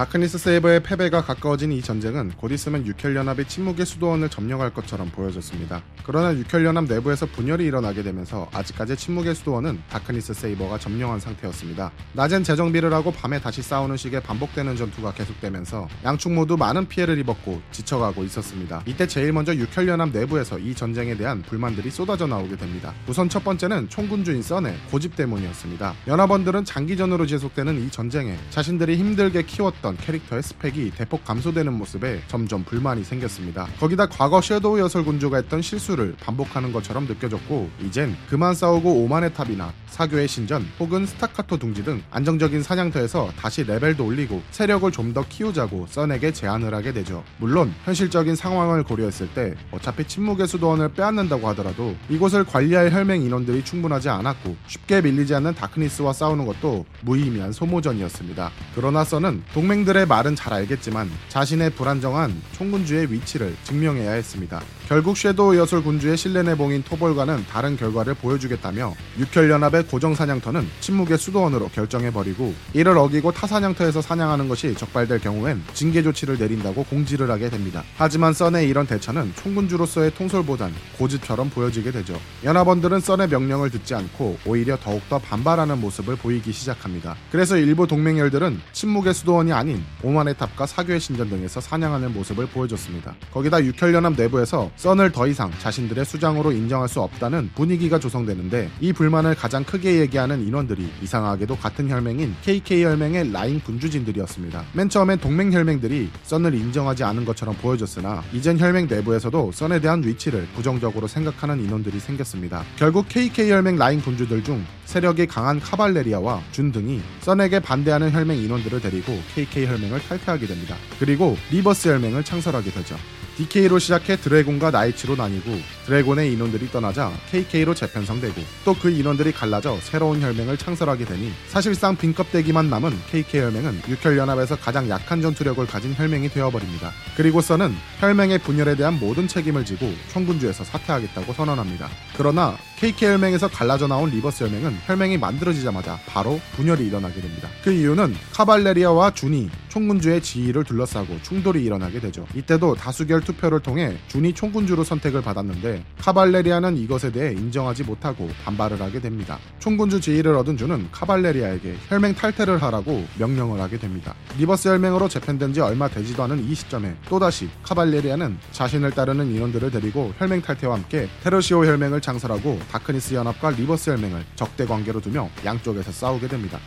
다크니스 세이버의 패배가 가까워진 이 전쟁은 곧 있으면 육혈연합이 침묵의 수도원을 점령할 것처럼 보여졌습니다. 그러나 육혈연합 내부에서 분열이 일어나게 되면서 아직까지 침묵의 수도원은 다크니스 세이버가 점령한 상태였습니다. 낮엔 재정비를 하고 밤에 다시 싸우는 식의 반복되는 전투가 계속되면서 양측 모두 많은 피해를 입었고 지쳐가고 있었습니다. 이때 제일 먼저 육혈연합 내부에서 이 전쟁에 대한 불만들이 쏟아져 나오게 됩니다. 우선 첫 번째는 총군주인 썬의 고집 때문이었습니다. 연합원들은 장기전으로 지속되는 이 전쟁에 자신들이 힘들게 키웠던 캐릭터의 스펙이 대폭 감소되는 모습에 점점 불만이 생겼습니다. 거기다 과거 섀도우 여설 군주가 했던 실수를 반복하는 것처럼 느껴졌고 이젠 그만 싸우고 오만의 탑이나 사교의 신전 혹은 스타카토 둥지 등 안정적인 사냥터에서 다시 레벨도 올리고 세력을 좀 더 키우자고 썬에게 제안을 하게 되죠. 물론 현실적인 상황을 고려했을 때 어차피 침묵의 수도원을 빼앗는다고 하더라도 이곳을 관리할 혈맹 인원들이 충분하지 않았고 쉽게 밀리지 않는 다크니스와 싸우는 것도 무의미한 소모전이었습니다. 그러나 썬은 동맹 들의 말은 잘 알겠지만 자신의 불안정한 총군주의 위치를 증명해야 했습니다. 결국 섀도우 여술 군주의 실렌의 봉인 토벌과는 다른 결과를 보여주겠다며 육혈연합의 고정사냥터는 침묵의 수도원으로 결정해버리고 이를 어기고 타사냥터에서 사냥하는 것이 적발될 경우엔 징계 조치를 내린다고 공지를 하게 됩니다. 하지만 썬의 이런 대처는 총군주로서의 통솔보단 고집처럼 보여지게 되죠. 연합원들은 썬의 명령을 듣지 않고 오히려 더욱더 반발하는 모습을 보이기 시작합니다. 그래서 일부 동맹혈들은 침묵의 수도원이 아닌 오만의 탑과 사교의 신전 등에서 사냥하는 모습을 보여줬습니다. 거기다 육혈연합 내부에서 썬을 더 이상 자신들의 수장으로 인정할 수 없다는 분위기가 조성되는데 이 불만을 가장 크게 얘기하는 인원들이 이상하게도 같은 혈맹인 KK 혈맹의 라인 군주진들이었습니다. 맨 처음엔 동맹 혈맹들이 썬을 인정하지 않은 것처럼 보여졌으나 이젠 혈맹 내부에서도 썬에 대한 위치를 부정적으로 생각하는 인원들이 생겼습니다. 결국 KK 혈맹 라인 군주들 중 세력이 강한 카발레리아와 준 등이 썬에게 반대하는 혈맹 인원들을 데리고 KK 혈맹을 탈퇴하게 됩니다. 그리고 리버스 혈맹을 창설하게 되죠. DK로 시작해 드래곤과 나이츠로 나뉘고 드래곤의 인원들이 떠나자 KK로 재편성되고 또 그 인원들이 갈라져 새로운 혈맹을 창설하게 되니 사실상 빈껍데기만 남은 KK 혈맹은 육혈연합에서 가장 약한 전투력을 가진 혈맹이 되어버립니다. 그리고 썬은 혈맹의 분열에 대한 모든 책임을 지고 총군주에서 사퇴하겠다고 선언합니다. 그러나 KK 혈맹에서 갈라져 나온 리버스 혈맹은 혈맹이 만들어지자마자 바로 분열이 일어나게 됩니다. 그 이유는 카발레리아와 준이 총군주의 지위를 둘러싸고 충돌이 일어나게 되죠. 이때도 다수결 투표를 통해 준이 총군주로 선택을 받았는데 카발레리아는 이것에 대해 인정하지 못하고 반발을 하게 됩니다. 총군주 지위를 얻은 준은 카발레리아에게 혈맹 탈퇴를 하라고 명령을 하게 됩니다. 리버스 혈맹으로 재편된 지 얼마 되지도 않은 이 시점에 또다시 카발레리아는 자신을 따르는 인원들을 데리고 혈맹 탈퇴와 함께 테르시오 혈맹을 창설하고 다크니스 연합과 리버스 혈맹을 적대 관계로 두며 양쪽에서 싸우게 됩니다.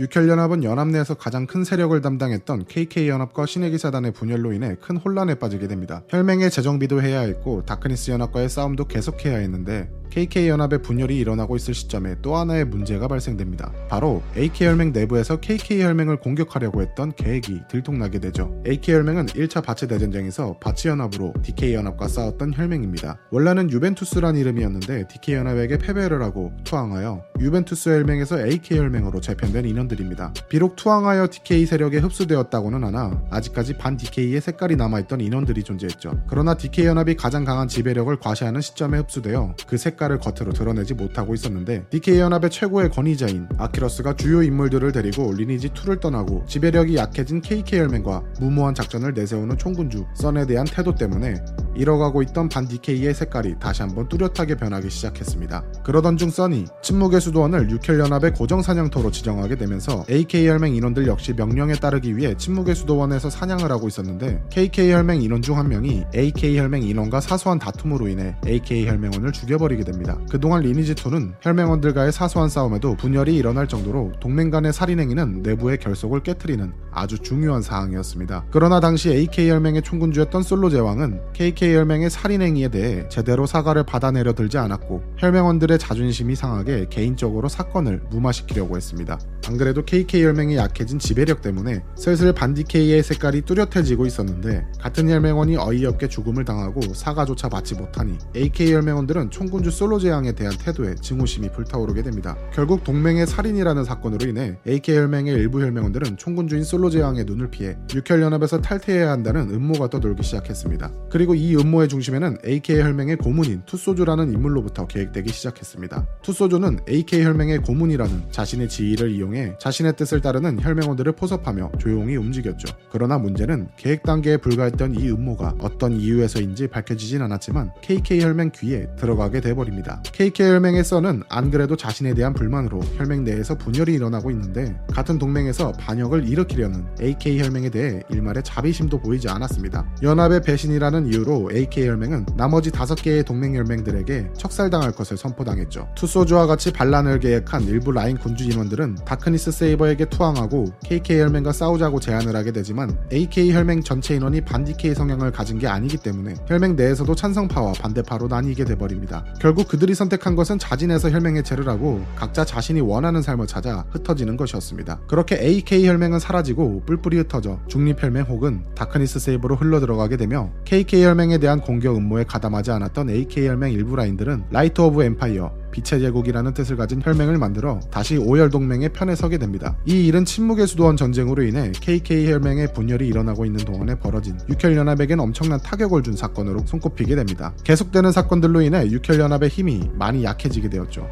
육혈연합은 연합 내에서 가장 큰 세력을 담당했던 KK연합과 신의기사단의 분열로 인해 큰 혼란에 빠지게 됩니다. 혈맹의 재정비도 해야 했고 다크니스 연합과의 싸움도 계속해야 했는데 KK연합의 분열이 일어나고 있을 시점에 또 하나의 문제가 발생됩니다. 바로 AK혈맹 내부에서 KK혈맹을 공격하려고 했던 계획이 들통나게 되죠. AK혈맹은 1차 바츠 대전쟁에서 바츠연합으로 DK연합과 싸웠던 혈맹입니다. 원래는 유벤투스란 이름이었는데 DK연합에게 패배를 하고 투항하여 유벤투스 혈맹에서 AK혈맹으로 재편된 인원들입니다. 비록 투항하여 DK 세력에 흡수되었다고는 하나 아직까지 반 DK의 색깔이 남아있던 인원들이 존재했죠. 그러나 DK연합이 가장 강한 지배력을 과시하는 시점에 흡수되어 그 색깔 색깔을 겉으로 드러내지 못하고 있었는데 DK연합의 최고의 권위자인 아키러스가 주요 인물들을 데리고 리니지 2를 떠나고 지배력이 약해진 KK열맹과 무모한 작전을 내세우는 총군주 썬에 대한 태도 때문에 잃어가고 있던 반 DK의 색깔이 다시 한번 뚜렷하게 변하기 시작했습니다. 그러던 중 써니 침묵의 수도원을 육혈연합의 고정 사냥터로 지정하게 되면서 AK혈맹 인원들 역시 명령에 따르기 위해 침묵의 수도원에서 사냥을 하고 있었는데 KK혈맹 인원 중 한 명이 AK혈맹 인원과 사소한 다툼으로 인해 AK혈맹원을 죽여버리게 됩니다. 그동안 리니지2는 혈맹원들과의 사소한 싸움에도 분열이 일어날 정도로 동맹 간의 살인행위는 내부의 결속을 깨뜨리는 아주 중요한 사항이었습니다. 그러나 당시 AK혈맹의 총군주였던 솔로 제왕은 KK 혈맹의 살인행위에 대해 제대로 사과를 받아내려 들지 않았고 혈맹원들의 자존심이 상하게 개인적으로 사건을 무마시키려고 했습니다. 안 그래도 KK 혈맹이 약해진 지배력 때문에 슬슬 반디K의 색깔이 뚜렷해지고 있었는데 같은 혈맹원이 어이없게 죽음을 당하고 사과조차 받지 못하니 AK 혈맹원들은 총군주 솔로 제왕에 대한 태도에 증오심이 불타오르게 됩니다. 결국 동맹의 살인이라는 사건으로 인해 AK 혈맹의 일부 혈맹원들은 총군주인 솔로 제왕의 눈을 피해 육혈연합에서 탈퇴해야 한다는 음모가 떠돌기 시작했습니다. 그리고 이이 음모의 중심에는 AK 혈맹의 고문인 투소조라는 인물로부터 계획되기 시작했습니다. 투소조는 AK 혈맹의 고문이라는 자신의 지위를 이용해 자신의 뜻을 따르는 혈맹원들을 포섭하며 조용히 움직였죠. 그러나 문제는 계획 단계에 불과했던 이 음모가 어떤 이유에서인지 밝혀지진 않았지만 KK 혈맹 귀에 들어가게 돼버립니다. KK 혈맹의 썬은 안 그래도 자신에 대한 불만으로 혈맹 내에서 분열이 일어나고 있는데 같은 동맹에서 반역을 일으키려는 AK 혈맹에 대해 일말의 자비심도 보이지 않았습니다. 연합의 배신이라는 이유로 AK 혈맹은 나머지 다섯 개의 동맹 혈맹들에게 척살당할 것을 선포당했죠. 투소주와 같이 반란을 계획한 일부 라인 군주 인원들은 다크니스 세이버에게 투항하고 KK 혈맹과 싸우자고 제안을 하게 되지만 AK 혈맹 전체 인원이 반DK 성향을 가진 게 아니기 때문에 혈맹 내에서도 찬성파와 반대파로 나뉘게 돼버립니다. 결국 그들이 선택한 것은 자진해서 혈맹 해체를 하고 각자 자신이 원하는 삶을 찾아 흩어지는 것이었습니다. 그렇게 AK 혈맹은 사라지고 뿔뿔이 흩어져 중립 혈맹 혹은 다크니스 세이버로 흘러들어가게 되며 KK 혈맹 에 대한 공격 음모에 가담하지 않았던 AK 혈맹 일부 라인들은 Light of Empire 빛의 제국이라는 뜻을 가진 혈맹을 만들어 다시 오열 동맹의 편에 서게 됩니다. 이 일은 침묵의 수도원 전쟁으로 인해 KK 혈맹의 분열이 일어나고 있는 동안에 벌어진 육혈 연합에겐 엄청난 타격을 준 사건으로 손꼽히게 됩니다. 계속되는 사건들로 인해 육혈 연합의 힘이 많이 약해지게 되었죠.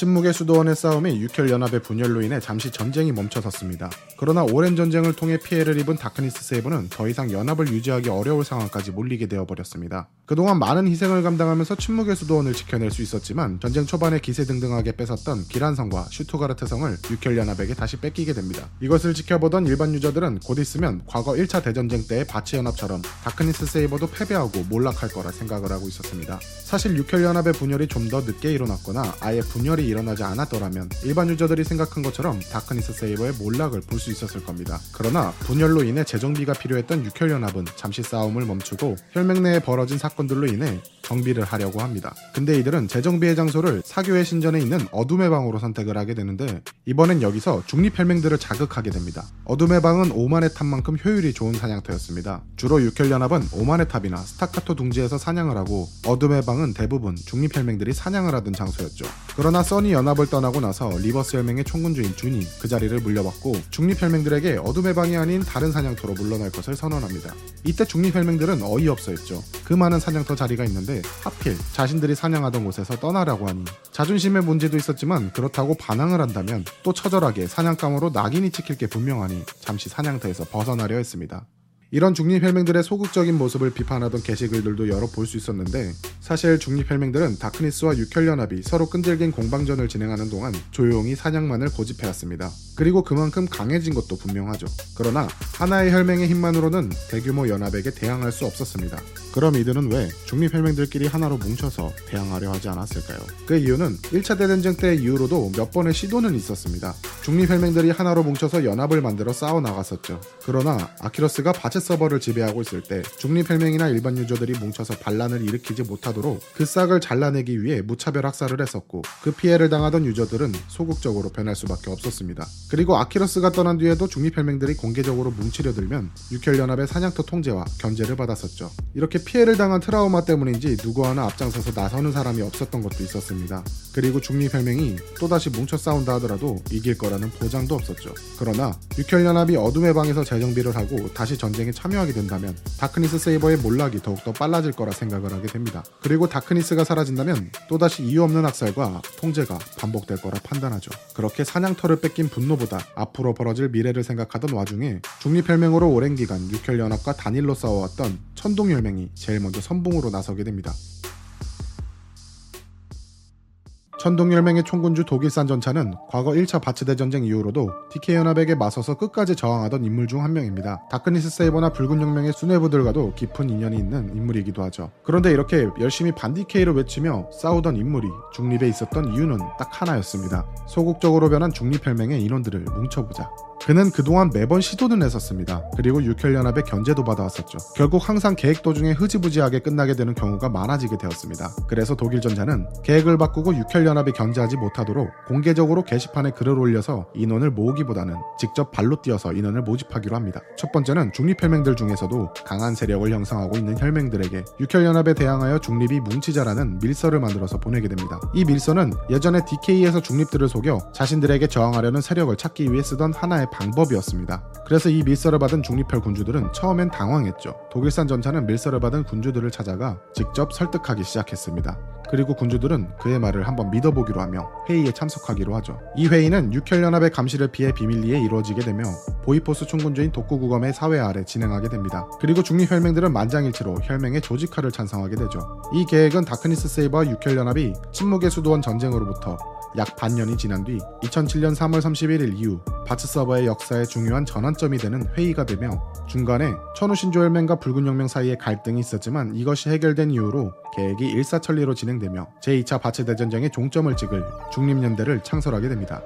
침묵의 수도원의 싸움이 육혈연합의 분열로 인해 잠시 전쟁이 멈춰섰습니다. 그러나 오랜 전쟁을 통해 피해를 입은 다크니스 세이버는 더 이상 연합을 유지하기 어려울 상황까지 몰리게 되어버렸습니다. 그동안 많은 희생을 감당하면서 침묵의 수도원을 지켜낼 수 있었지만 전쟁 초반에 기세등등하게 뺏었던 기란성과 슈투가르트성을 육혈연합에게 다시 뺏기게 됩니다. 이것을 지켜보던 일반 유저들은 곧 있으면 과거 1차 대전쟁 때의 바츠연합처럼 다크니스 세이버도 패배하고 몰락할 거라 생각을 하고 있었습니다. 사실 육혈연합의 분열이 좀 더 늦게 일어났거나 아예 분열이 일어나지 않았더라면 일반 유저들이 생각한 것처럼 다크니스 세이버의 몰락을 볼 수 있었을 겁니다. 그러나 분열로 인해 재정비가 필요했던 육혈연합은 잠시 싸움을 멈추고 혈맹 내에 벌어진 사건들로 인해 정비를 하려고 합니다. 근데 이들은 재정비의 장소를 사교의 신전에 있는 어둠의 방으로 선택을 하게 되는데 이번엔 여기서 중립혈맹들을 자극하게 됩니다. 어둠의 방은 오만의 탑만큼 효율이 좋은 사냥터였습니다. 주로 육혈연합은 오만의 탑이나 스타카토 둥지에서 사냥을 하고 어둠의 방은 대부분 중립혈맹들이 사냥을 하던 장소였죠. 그러나 써니 연합을 떠나고 나서 리버스 혈맹의 총군주인 준이 그 자리를 물려받고 중립혈맹들에게 어둠의 방이 아닌 다른 사냥터로 물러날 것을 선언합니다. 이때 중립혈맹들은 어이없어 했죠. 그 많은 사냥터 자리가 있는데 하필 자신들이 사냥하던 곳에서 떠나라고 하니 자존심의 문제도 있었지만 그렇다고 반항을 한다면 또 처절하게 사냥감으로 낙인이 찍힐 게 분명하니 잠시 사냥터에서 벗어나려 했습니다. 이런 중립혈맹들의 소극적인 모습을 비판하던 게시글들도 여러 볼 수 있었는데 사실 중립혈맹들은 다크니스와 육혈연합이 서로 끈질긴 공방전을 진행하는 동안 조용히 사냥만을 고집해왔습니다. 그리고 그만큼 강해진 것도 분명하죠. 그러나 하나의 혈맹의 힘만으로는 대규모 연합에게 대항할 수 없었습니다. 그럼 이들은 왜 중립혈맹들끼리 하나로 뭉쳐서 대항하려 하지 않았을까요? 그 이유는 1차 대전쟁 때 이후로도 몇 번의 시도는 있었습니다. 중립혈맹들이 하나로 뭉쳐서 연합을 만들어 싸워 나갔었죠. 그러나 아키러스가 바체 서버를 지배하고 있을 때 중립혈맹이나 일반 유저들이 뭉쳐서 반란을 일으키지 못하도록 그 싹을 잘라내기 위해 무차별 학살을 했었고 그 피해를 당하던 유저들은 소극적으로 변할 수밖에 없었습니다. 그리고 아키러스가 떠난 뒤에도 중립혈맹들이 공개적으로 뭉치려 들면 육혈연합의 사냥터 통제와 견제를 받았었죠. 이렇게 피해를 당한 트라우마 때문인지 누구 하나 앞장서서 나서는 사람이 없었던 것도 있었습니다. 그리고 중립혈맹이 또다시 뭉쳐 싸운다 하더라도 이길 거라는 보장도 없었죠. 그러나 육혈연합이 어둠의 방에서 재정비를 하고 다시 전쟁에 참여하게 된다면 다크니스 세이버의 몰락이 더욱더 빨라질 거라 생각을 하게 됩니다. 그리고 다크니스가 사라진다면 또다시 이유 없는 학살과 통제가 반복될 거라 판단하죠. 그렇게 사냥터를 뺏긴 분노보다 앞으로 벌어질 미래를 생각하던 와중에 중립혈맹으로 오랜 기간 육혈연합과 단일로 싸워왔던 천동혈맹이 제일 먼저 선봉으로 나서게 됩니다. 천동혈맹의 총군주 독일산 전차는 과거 1차 바츠대 전쟁 이후로도 DK연합에게 맞서서 끝까지 저항하던 인물 중 한 명입니다. 다크니스 세이버나 붉은 혁명의 수뇌부들과도 깊은 인연이 있는 인물이기도 하죠. 그런데 이렇게 열심히 반DK를 외치며 싸우던 인물이 중립에 있었던 이유는 딱 하나였습니다. 소극적으로 변한 중립혈맹의 인원들을 뭉쳐보자. 그는 그동안 매번 시도는 했었습니다. 그리고 육혈연합의 견제도 받아왔었죠. 결국 항상 계획 도중에 흐지부지하게 끝나게 되는 경우가 많아지게 되었습니다. 그래서 독일 전차는 계획을 바꾸고 육혈 연합 6혈연합이 견제하지 못하도록 공개적으로 게시판에 글을 올려서 인원을 모으기보다는 직접 발로 뛰어서 인원을 모집하기로 합니다. 첫 번째는 중립혈맹들 중에서도 강한 세력을 형성하고 있는 혈맹들에게 6혈연합에 대항하여 중립이 뭉치자라는 밀서를 만들어서 보내게 됩니다. 이 밀서는 예전에 DK에서 중립들을 속여 자신들에게 저항하려는 세력을 찾기 위해 쓰던 하나의 방법이었습니다. 그래서 이 밀서를 받은 중립혈 군주들은 처음엔 당황했죠. 독일산 전차는 밀서를 받은 군주들을 찾아가 직접 설득하기 시작했습니다. 그리고 군주들은 그의 말을 한번 믿어보기로 하며 회의에 참석하기로 하죠. 이 회의는 육혈연합의 감시를 피해 비밀리에 이루어지게 되며 보이포스 총군주인 독고구검의 사회 아래 진행하게 됩니다. 그리고 중립혈맹들은 만장일치로 혈맹의 조직화를 찬성하게 되죠. 이 계획은 다크니스 세이버와 육혈연합이 침묵의 수도원 전쟁으로부터 약 반년이 지난 뒤 2007년 3월 31일 이후 바츠 서버의 역사에 중요한 전환점이 되는 회의가 되며 중간에 천우 신조 혈맹과 붉은 혁명 사이에 갈등이 있었지만 이것이 해결된 이후로 계획이 일사천리로 진행되며 제2차 바츠 대전쟁의 종점을 찍을 중립연대를 창설하게 됩니다.